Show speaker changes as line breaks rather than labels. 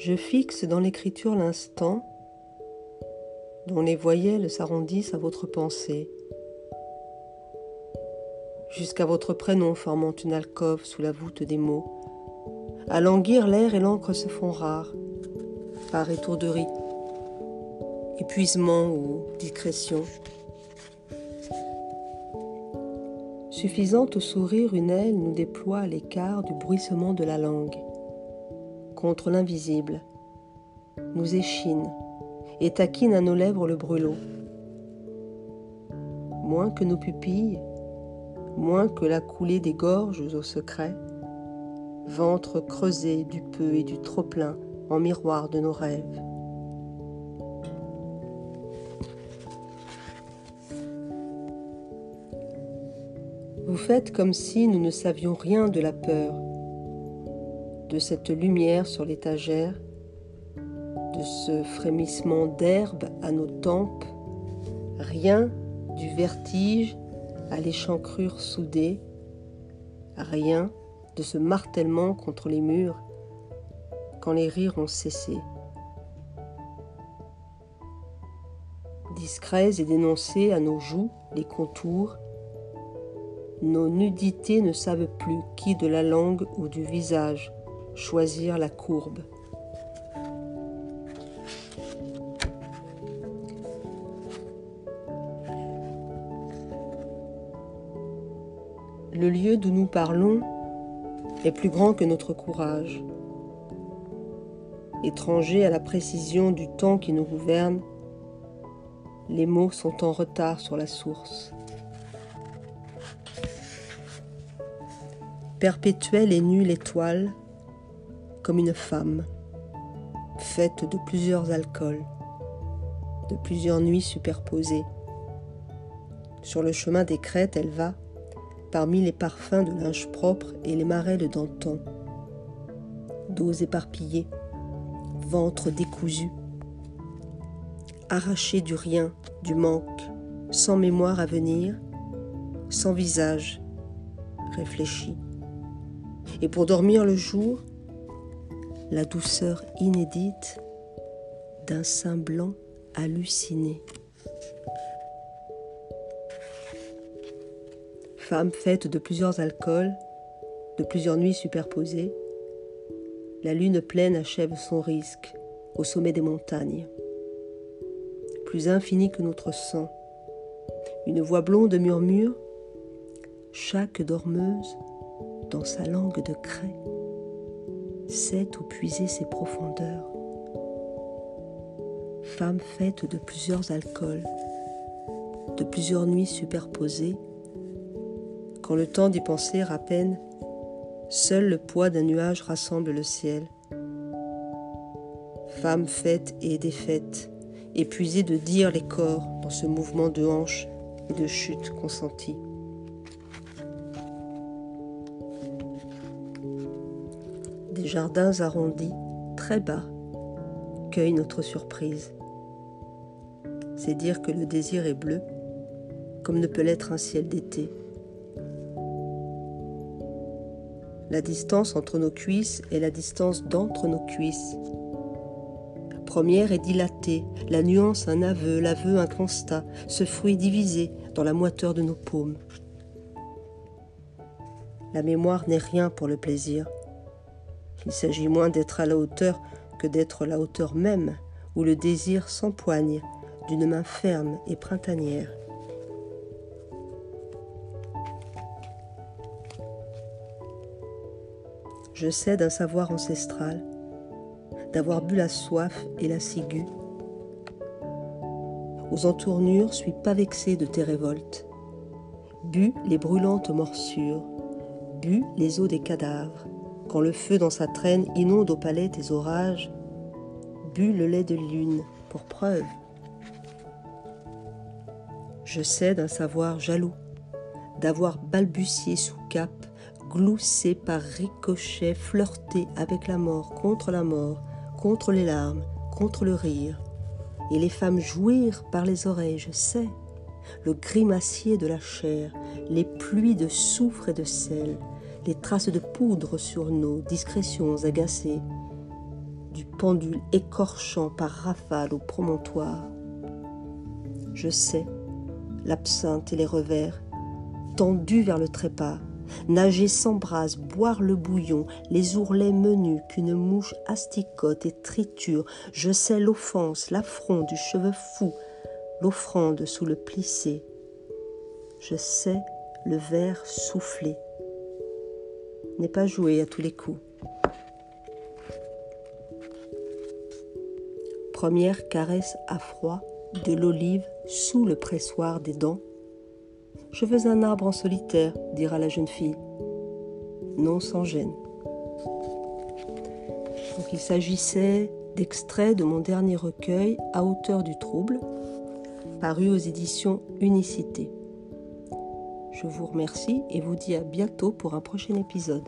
Je fixe dans l'écriture l'instant dont les voyelles s'arrondissent à votre pensée, jusqu'à votre prénom formant une alcôve sous la voûte des mots. À languir, l'air et l'encre se font rares, par étourderie, épuisement ou discrétion. Suffisante au sourire, une aile nous déploie à l'écart du bruissement de la langue. Contre l'invisible, nous échine et taquine à nos lèvres le brûlot. Moins que nos pupilles, moins que la coulée des gorges au secret, ventre creusé du peu et du trop-plein en miroir de nos rêves. Vous faites comme si nous ne savions rien de la peur, de cette lumière sur l'étagère de ce frémissement d'herbe à nos tempes, rien du vertige à l'échancrure soudée, rien de ce martèlement contre les murs quand les rires ont cessé. Discrets et dénoncés à nos joues les contours, nos nudités ne savent plus qui de la langue ou du visage choisir la courbe. le lieu d'où nous parlons est plus grand que notre courage. Étrangers à la précision du temps qui nous gouverne, les mots sont en retard sur la source. Perpétuelle et nulle étoile, comme une femme, faite de plusieurs alcools, de plusieurs nuits superposées. Sur le chemin des crêtes, elle va, parmi les parfums de linge propre et les marelles d'antan. Dos éparpillés, ventre décousu, arraché du rien, du manque, sans mémoire à venir, sans visage, réfléchi. Et pour dormir le jour, la douceur inédite d'un sein blanc halluciné. femme faite de plusieurs alcools, de plusieurs nuits superposées, la lune pleine achève son risque au sommet des montagnes. Plus infini que notre sang, une voix blonde murmure Chaque dormeuse, dans sa langue de craie, sait où puiser ses profondeurs. Femme faite de plusieurs alcools, de plusieurs nuits superposées, quand le temps d'y penser à peine, seul le poids d'un nuage rassemble le ciel. Femme faite et défaite, épuisée de dire les corps dans ce mouvement de hanches et de chute consentie. Jardins arrondis, très bas, cueillent notre surprise. C'est dire que le désir est bleu, comme ne peut l'être un ciel d'été. La distance entre nos cuisses est la distance d'entre nos cuisses. Première est dilatée, la nuance un aveu, l'aveu un constat, ce fruit divisé dans la moiteur de nos paumes. La mémoire n'est rien pour le plaisir. Il s'agit moins d'être à la hauteur que d'être la hauteur même, où le désir s'empoigne d'une main ferme et printanière. Je sais d'un savoir ancestral, d'avoir bu la soif et la ciguë. Aux entournures, suis pas vexé de tes révoltes. Bu les brûlantes morsures, bu les eaux des cadavres, quand le feu dans sa traîne inonde au palais tes orages. Bu le lait de lune pour preuve. Je sais d'un savoir jaloux, d'avoir balbutié sous cap glousser par ricochet, flirter avec la mort, contre la mort, contre les larmes, contre le rire, et les femmes jouir par les oreilles, je sais, le grimacier de la chair, les pluies de soufre et de sel, les traces de poudre sur nos discrétions agacées, du du pendule écorchant par rafale au promontoire. Je sais, l'absinthe et les revers, tendus vers le trépas, nager sans brasse, boire le bouillon, les ourlets menus qu'une mouche asticote et triture. Je sais l'offense, l'affront du cheveu fou, l'offrande sous le plissé. Je sais le verre soufflé. N'est pas joué à tous les coups. Première caresse à froid de l'olive sous le pressoir des dents je veux un arbre en solitaire, dira la jeune fille. Non sans gêne. Il s'agissait d'extraits de mon dernier recueil À hauteur du trouble, paru aux éditions Unicité. Je vous remercie et vous dis à bientôt pour un prochain épisode.